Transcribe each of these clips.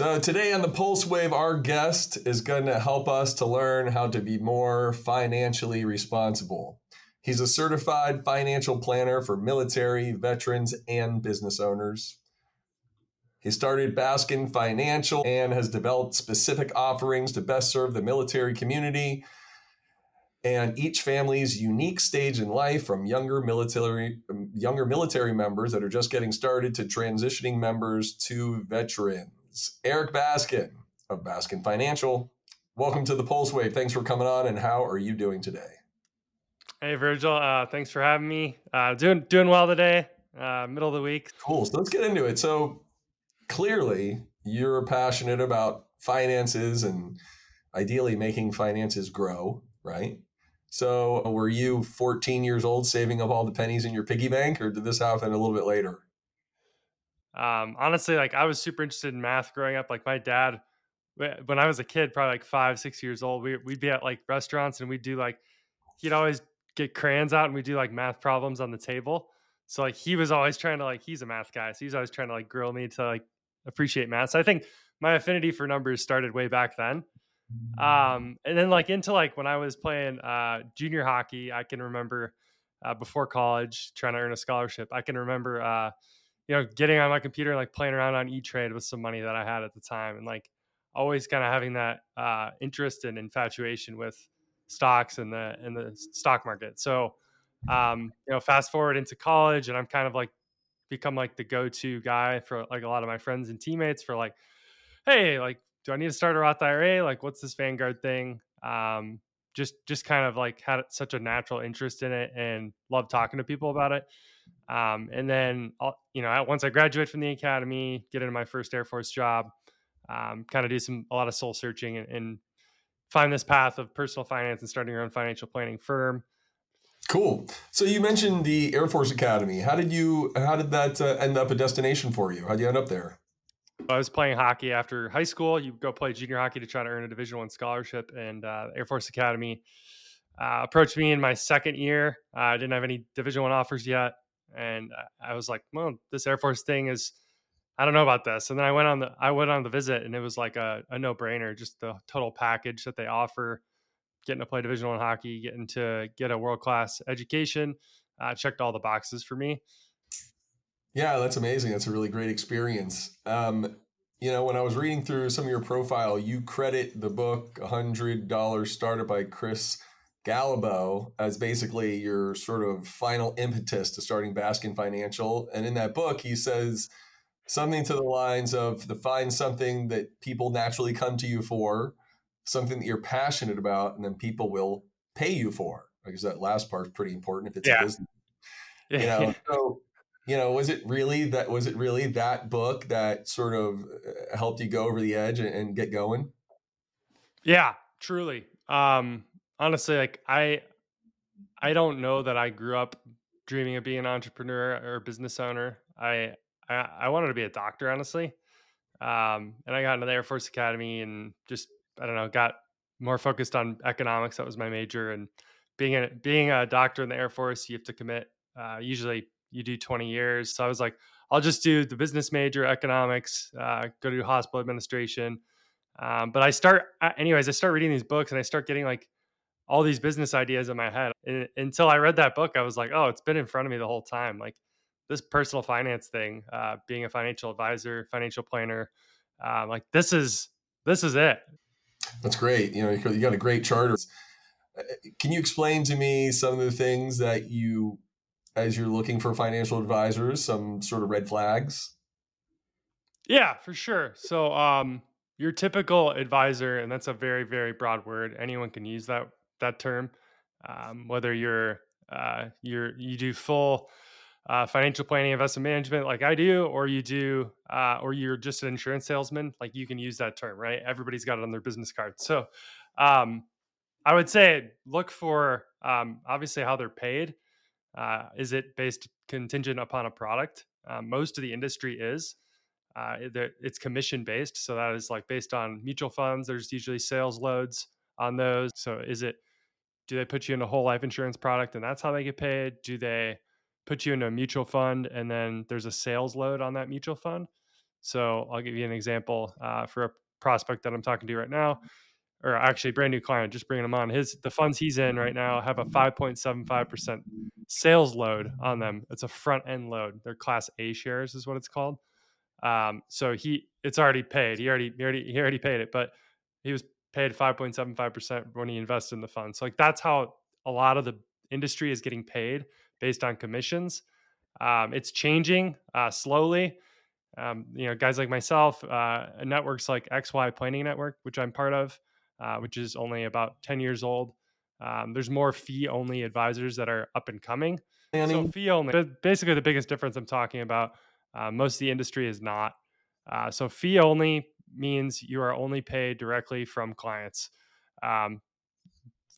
So, today on the Pulse Wave, our guest is going to help us to learn how to be more financially responsible. He's a certified financial planner for military, veterans, and business owners. He started Baskin Financial and has developed specific offerings to best serve the military community and each family's unique stage in life from younger military younger military members that are just getting started to transitioning members to veterans. Erik Baskin of Baskin Financial. Welcome to the Pulse Wave. Thanks for coming on and how are you doing today? Hey Virgil, uh, thanks for having me. Uh, doing doing well today. Uh, middle of the week. Cool. So let's get into it. So clearly, you're passionate about finances and ideally making finances grow, right? So, were you 14 years old saving up all the pennies in your piggy bank, or did this happen a little bit later? Um, honestly, like I was super interested in math growing up. Like my dad, when I was a kid, probably like five, six years old, we, we'd be at like restaurants and we'd do like, he'd always get crayons out and we'd do like math problems on the table. So like he was always trying to like, he's a math guy. So he's always trying to like grill me to like appreciate math. So I think my affinity for numbers started way back then. Um, and then like into like when I was playing uh, junior hockey, I can remember uh, before college trying to earn a scholarship. I can remember uh, you know getting on my computer and like playing around on E Trade with some money that I had at the time, and like always kind of having that uh, interest and infatuation with stocks and the and the stock market. So um, you know, fast forward into college, and I'm kind of like become like the go-to guy for like a lot of my friends and teammates for like, hey, like do I need to start a Roth IRA? Like, what's this Vanguard thing? Um, just just kind of like had such a natural interest in it and love talking to people about it. Um, and then I'll, you know, once I graduate from the academy, get into my first Air Force job, um, kind of do some a lot of soul searching and, and find this path of personal finance and starting your own financial planning firm. Cool. So you mentioned the Air Force Academy. How did you? How did that uh, end up a destination for you? How did you end up there? I was playing hockey after high school. You go play junior hockey to try to earn a Division One scholarship, and uh, Air Force Academy uh, approached me in my second year. Uh, I didn't have any Division One offers yet, and I was like, "Well, this Air Force thing is." I don't know about this. And then I went on the I went on the visit and it was like a, a no brainer, just the total package that they offer, getting to play Division One hockey, getting to get a world class education, uh, checked all the boxes for me. Yeah, that's amazing. That's a really great experience. Um, you know, when I was reading through some of your profile, you credit the book $100 Startup by Chris Guillebeau as basically your sort of final impetus to starting Baskin Financial. And in that book, he says something to the lines of the find something that people naturally come to you for, something that you're passionate about, and then people will pay you for. Because that last part is pretty important if it's yeah. a business. You know, so you know was it really that was it really that book that sort of uh, helped you go over the edge and, and get going yeah truly um honestly like i i don't know that i grew up dreaming of being an entrepreneur or business owner i i, I wanted to be a doctor honestly um and i got into the air force academy and just i don't know got more focused on economics that was my major and being a being a doctor in the air force you have to commit uh, usually you do 20 years. So I was like, I'll just do the business major, economics, uh, go to hospital administration. Um, but I start, anyways, I start reading these books and I start getting like all these business ideas in my head. And until I read that book, I was like, oh, it's been in front of me the whole time. Like this personal finance thing, uh, being a financial advisor, financial planner, uh, like this is this is it. That's great. You know, you got a great charter. Uh, can you explain to me some of the things that you as you're looking for financial advisors, some sort of red flags? Yeah, for sure. So, um, your typical advisor, and that's a very, very broad word. Anyone can use that that term. Um, whether you're uh, you're you do full uh, financial planning, investment management, like I do, or you do, uh, or you're just an insurance salesman, like you can use that term, right? Everybody's got it on their business card. So, um, I would say look for um, obviously how they're paid. Uh, is it based contingent upon a product? Uh, most of the industry is. Uh, it's commission based, so that is like based on mutual funds. There's usually sales loads on those. So is it? Do they put you in a whole life insurance product and that's how they get paid? Do they put you into a mutual fund and then there's a sales load on that mutual fund? So I'll give you an example uh, for a prospect that I'm talking to right now, or actually brand new client, just bringing him on. His the funds he's in right now have a 5.75% sales load on them. It's a front end load. They're class A shares is what it's called. Um, so he it's already paid. He already he already he already paid it, but he was paid 5.75% when he invested in the fund. So like that's how a lot of the industry is getting paid based on commissions. Um, it's changing uh, slowly. Um, you know, guys like myself, uh, networks like XY Planning Network, which I'm part of, uh, which is only about 10 years old. Um, there's more fee only advisors that are up and coming. So fee only, but basically the biggest difference I'm talking about. Uh, most of the industry is not. Uh, so fee only means you are only paid directly from clients um,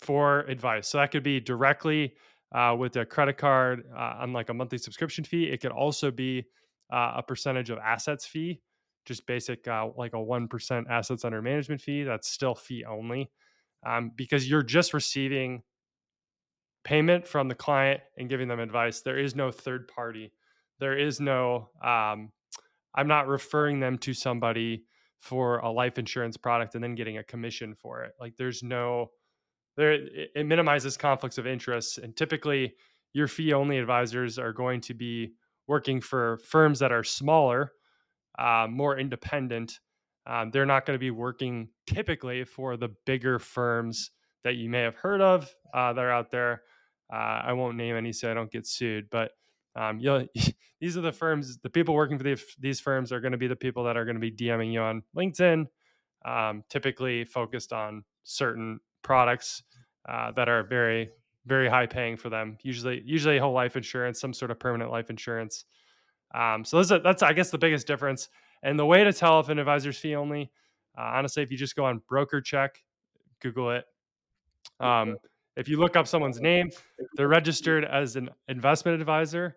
for advice. So that could be directly uh, with a credit card uh, on like a monthly subscription fee. It could also be uh, a percentage of assets fee, just basic uh, like a 1% assets under management fee. That's still fee only um, because you're just receiving payment from the client and giving them advice. There is no third party. There is no, um, I'm not referring them to somebody for a life insurance product and then getting a commission for it. Like there's no, there it minimizes conflicts of interest and typically your fee only advisors are going to be working for firms that are smaller uh, more independent um, they're not going to be working typically for the bigger firms that you may have heard of uh, that are out there uh, i won't name any so i don't get sued but um, you'll, these are the firms the people working for the, these firms are going to be the people that are going to be dming you on linkedin um, typically focused on certain products uh, that are very very high paying for them. Usually usually whole life insurance, some sort of permanent life insurance. Um, so that's, that's I guess the biggest difference. And the way to tell if an advisor's fee only, uh, honestly, if you just go on BrokerCheck, Google it. Um, if you look up someone's name, they're registered as an investment advisor,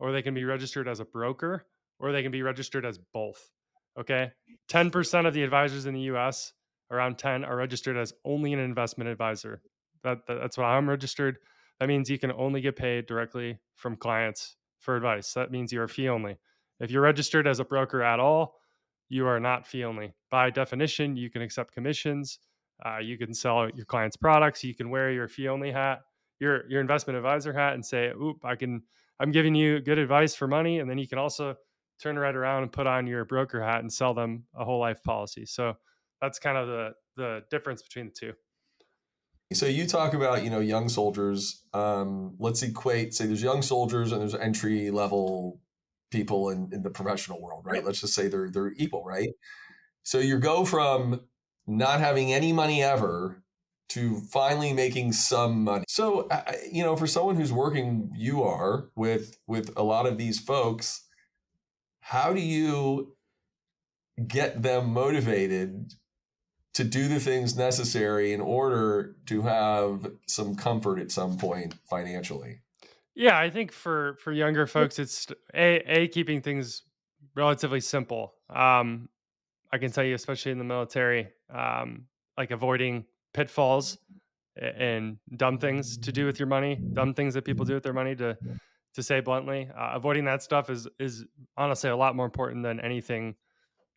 or they can be registered as a broker, or they can be registered as both. Okay. 10% of the advisors in the US around 10 are registered as only an investment advisor. That, that, that's why I'm registered. That means you can only get paid directly from clients for advice. That means you are fee only. If you're registered as a broker at all, you are not fee only. By definition, you can accept commissions. Uh, you can sell your clients' products. You can wear your fee only hat, your your investment advisor hat, and say, "Oop, I can. I'm giving you good advice for money." And then you can also turn right around and put on your broker hat and sell them a whole life policy. So that's kind of the the difference between the two. So you talk about you know young soldiers. Um, let's equate. Say there's young soldiers and there's entry level people in, in the professional world, right? Let's just say they're they're equal, right? So you go from not having any money ever to finally making some money. So you know, for someone who's working, you are with with a lot of these folks. How do you get them motivated to do the things necessary in order to have some comfort at some point financially. Yeah, I think for for younger folks, it's a a keeping things relatively simple. Um, I can tell you, especially in the military, um, like avoiding pitfalls and dumb things to do with your money, dumb things that people do with their money. To to say bluntly, uh, avoiding that stuff is is honestly a lot more important than anything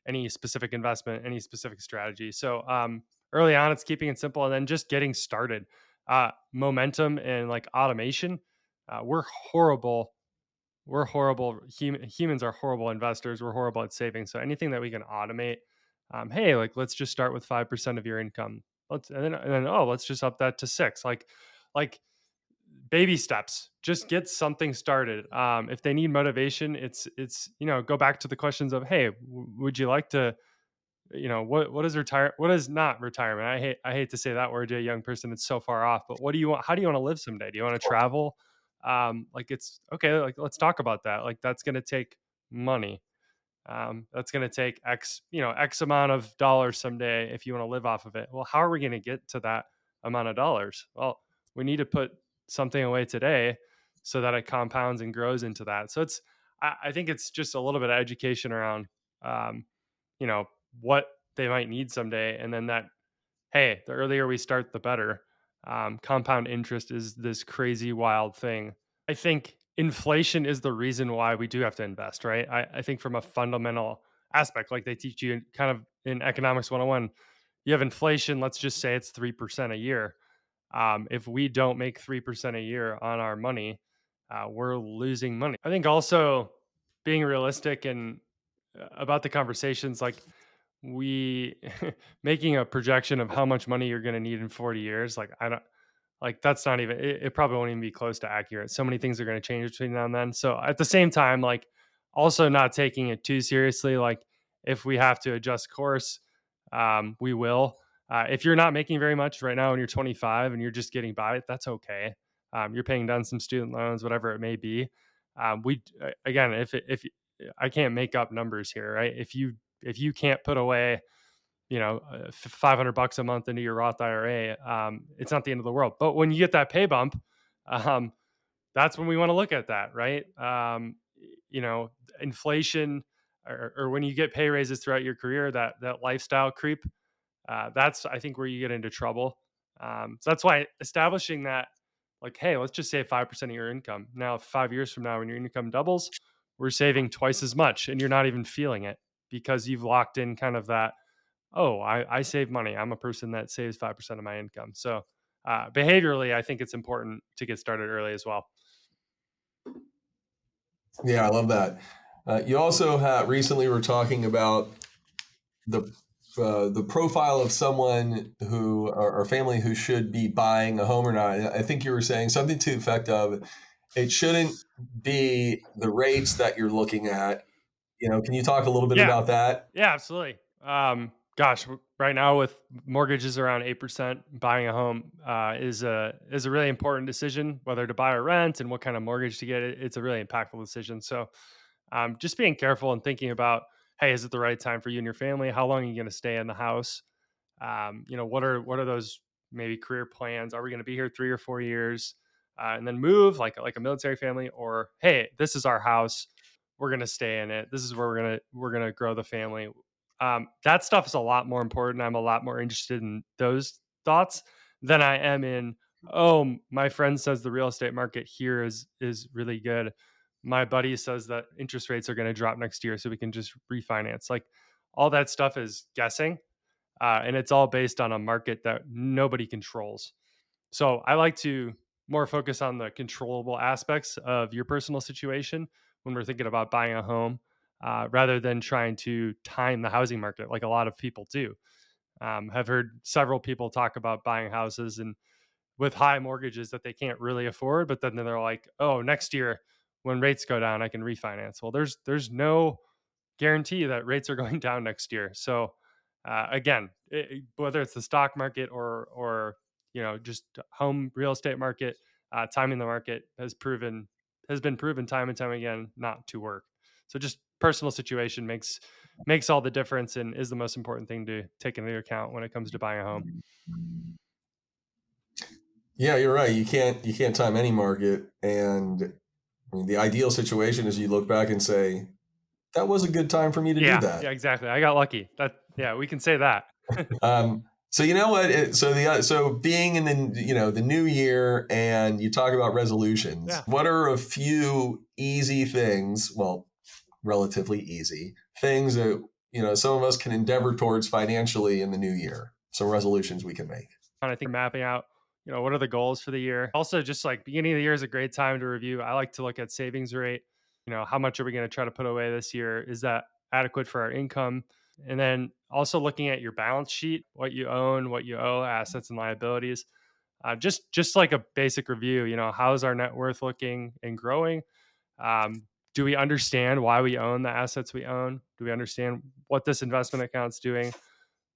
any specific investment, any specific strategy. So um, early on, it's keeping it simple and then just getting started. Uh, momentum and like automation, uh, we're horrible. We're horrible. Hum- humans are horrible investors. We're horrible at saving. So anything that we can automate, um, hey, like let's just start with five percent of your income. Let's and then and then oh, let's just up that to six. Like, like baby steps just get something started um, if they need motivation it's it's you know go back to the questions of hey w- would you like to you know what what is retire what is not retirement? I hate i hate to say that word to a young person it's so far off but what do you want how do you want to live someday? Do you want to travel? Um like it's okay like let's talk about that like that's going to take money um that's going to take x you know x amount of dollars someday if you want to live off of it well how are we going to get to that amount of dollars well we need to put something away today so that it compounds and grows into that. So it's, I, I think it's just a little bit of education around, um, you know, what they might need someday. And then that, hey, the earlier we start, the better. Um, compound interest is this crazy, wild thing. I think inflation is the reason why we do have to invest, right? I, I think from a fundamental aspect like they teach you kind of in economics 101 you have inflation let's just say it's 3% a year um, if we don't make 3% a year on our money uh, we're losing money i think also being realistic and uh, about the conversations like we making a projection of how much money you're going to need in 40 years like i don't like that's not even it, it probably won't even be close to accurate. So many things are going to change between now and then. So at the same time like also not taking it too seriously like if we have to adjust course um, we will. Uh, if you're not making very much right now and you're 25 and you're just getting by it that's okay. Um, you're paying down some student loans whatever it may be. Um, we again if if i can't make up numbers here right? If you if you can't put away you know, uh, 500 bucks a month into your Roth IRA, um, it's not the end of the world. But when you get that pay bump, um, that's when we want to look at that, right? Um, you know, inflation, or, or, when you get pay raises throughout your career, that that lifestyle creep, uh, that's I think where you get into trouble. Um, so that's why establishing that, like, hey, let's just save five percent of your income. Now, five years from now, when your income doubles, we're saving twice as much, and you're not even feeling it because you've locked in kind of that oh, I, I save money. I'm a person that saves 5% of my income. So uh, behaviorally, I think it's important to get started early as well. Yeah, I love that. Uh, you also have, recently were talking about the uh, the profile of someone who or, or, family who should be buying a home or not. I think you were saying something to the effect of it shouldn't be the rates that you're looking at. You know, can you talk a little bit yeah. about that? Yeah, absolutely. Um, gosh, right now with mortgages around eight percent, buying a home uh, is a is a really important decision whether to buy or rent and what kind of mortgage to get. It's a really impactful decision. So, um, just being careful and thinking about, hey, is it the right time for you and your family? How long are you going to stay in the house? Um, you know, what are what are those maybe career plans? Are we going to be here three or four years uh, and then move like like a military family, or hey, this is our house. We're going to stay in it. This is where we're gonna we're gonna grow the family um, that stuff is a lot more important. I'm a lot more interested in those thoughts than I am in. Oh, my friend says the real estate market here is is really good. My buddy says that interest rates are going to drop next year, so we can just refinance. Like all that stuff is guessing, uh, and it's all based on a market that nobody controls. So I like to more focus on the controllable aspects of your personal situation when we're thinking about buying a home uh, rather than trying to time the housing market like a lot of people do. Um, have heard several people talk about buying houses and with high mortgages that they can't really afford, but then they're like, "Oh, next year when rates go down, I can refinance." Well, there's there's no guarantee that rates are going down next year. So uh, again, it, whether it's the stock market or or you know just home real estate market, uh, timing the market has proven has been proven time and time again not to work. So just personal situation makes makes all the difference and is the most important thing to take into account when it comes to buying a home. Yeah, you're right. You can't you can't time any market, and I mean, the ideal situation is you look back and say, "That was a good time for me to yeah, do that." Yeah, exactly. I got lucky. That yeah, we can say that. um, so you know what? So the so being in the you know the new year, and you talk about resolutions. Yeah. What are a few easy things? Well, relatively easy. Things that you know some of us can endeavor towards financially in the new year. Some resolutions we can make. And i think mapping out you know what are the goals for the year? Also just like beginning of the year is a great time to review. I like to look at savings rate. You know how much are we going to try to put away this year? Is that adequate for our income? And then also looking at your balance sheet what you own what you owe assets and liabilities. Uh, just just like a basic review you know how's our net worth looking and growing? Um, do we understand why we own the assets we own? Do we understand what this investment account's doing?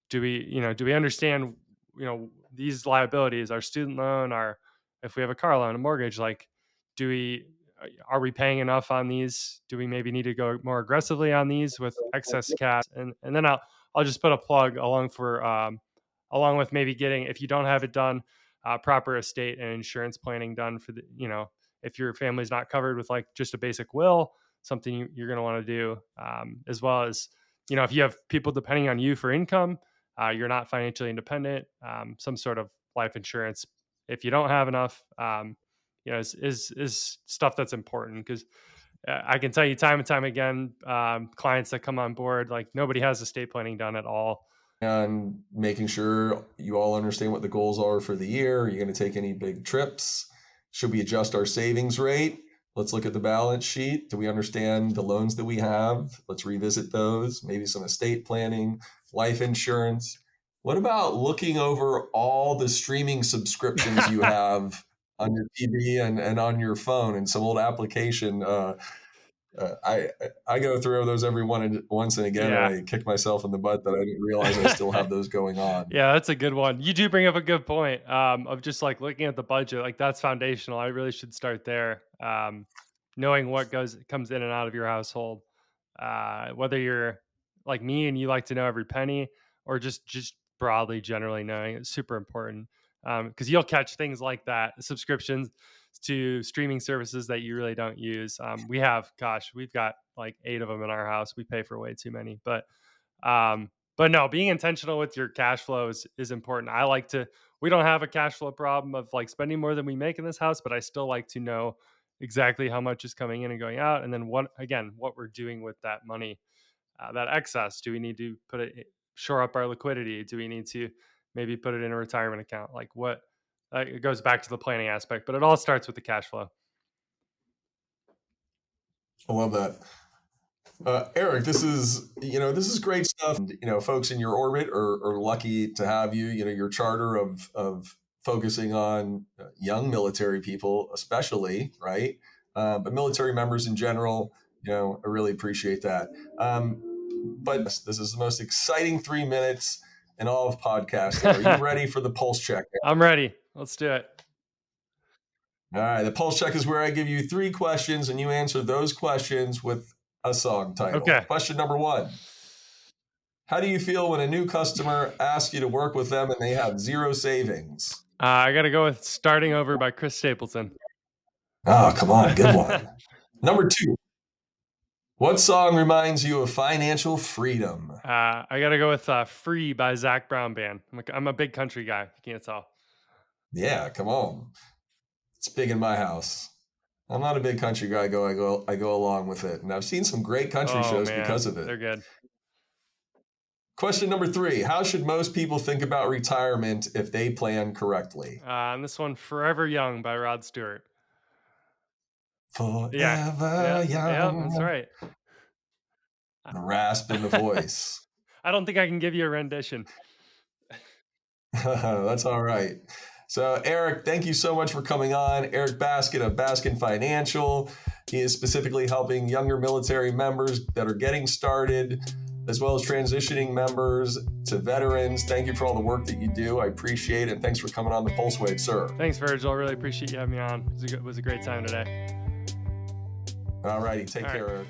Do we you know do we understand you know these liabilities our student loan our if we have a car loan a mortgage like do we uh, are we paying enough on these? Do we maybe need to go more aggressively on these with excess cash? And and then i'll i'll just put a plug along for um, along with maybe getting if you don't have it done uh, proper estate and insurance planning done for the you know if your family's not covered with like just a basic will, something you, are going to want to do, um, as well as you know if you have people depending on you for income, uh, you're not financially independent, um, some sort of life insurance. If you don't have enough, um, you know, is, is is stuff that's important because I can tell you time and time again, um, clients that come on board, like nobody has estate planning done at all. And making sure you all understand what the goals are for the year. Are you going to take any big trips? Should we adjust our savings rate? Let's look at the balance sheet. Do we understand the loans that we have? Let's revisit those. Maybe some estate planning, life insurance. What about looking over all the streaming subscriptions you have on your TV and, and on your phone and some old application? Uh, uh, I I go through those every one and once and again, yeah. and I kick myself in the butt that I didn't realize I still have those going on. Yeah, that's a good one. You do bring up a good point um, of just like looking at the budget. Like that's foundational. I really should start there. Um, knowing what goes comes in and out of your household, uh, whether you're like me and you like to know every penny, or just just broadly generally knowing it's super important because um, you'll catch things like that subscriptions to streaming services that you really don't use. Um, we have, gosh, we've got like eight of them in our house. We pay for way too many, but um, but no, being intentional with your cash flow is, is important. I like to. We don't have a cash flow problem of like spending more than we make in this house, but I still like to know exactly how much is coming in and going out, and then what again what we're doing with that money, uh, that excess. Do we need to put it shore up our liquidity? Do we need to maybe put it in a retirement account? Like what uh, it goes back to the planning aspect, but it all starts with the cash flow. I love that. Uh, Erik, this is you know this is great stuff. You know, folks in your orbit are, are lucky to have you. You know, your charter of of focusing on uh, young military people, especially right, uh, but military members in general. You know, I really appreciate that. Um, but this is the most exciting three minutes in all of podcasting. Are you ready for the pulse check? I'm ready. Let's do it. All right. The pulse check is where I give you three questions and you answer those questions with a song title. Okay. Question number one How do you feel when a new customer asks you to work with them and they have zero savings? Uh, I got to go with Starting Over by Chris Stapleton. Oh, come on. Good one. number two. What song reminds you of financial freedom? Uh, I got to go with uh, Free by Zac Brown Band. I'm a, I'm a big country guy. You can't tell. Yeah, come on. It's big in my house. I'm not a big country guy. I go, I go, I go along with it, and I've seen some great country oh, shows man. because of it. They're good. Question number three: How should most people think about retirement if they plan correctly? Uh, and this one, "Forever Young" by Rod Stewart. Forever yeah. young. Yeah, that's right. The rasp in the voice. I don't think I can give you a rendition. that's all right. So, Erik, thank you so much for coming on. Erik Baskin of Baskin Financial. He is specifically helping younger military members that are getting started, as well as transitioning members to veterans. Thank you for all the work that you do. I appreciate it. And thanks for coming on the Pulse Wave, sir. Thanks, Virgil. I really appreciate you having me on. It was a, good, it was a great time today. All righty. Take all care, right. Erik.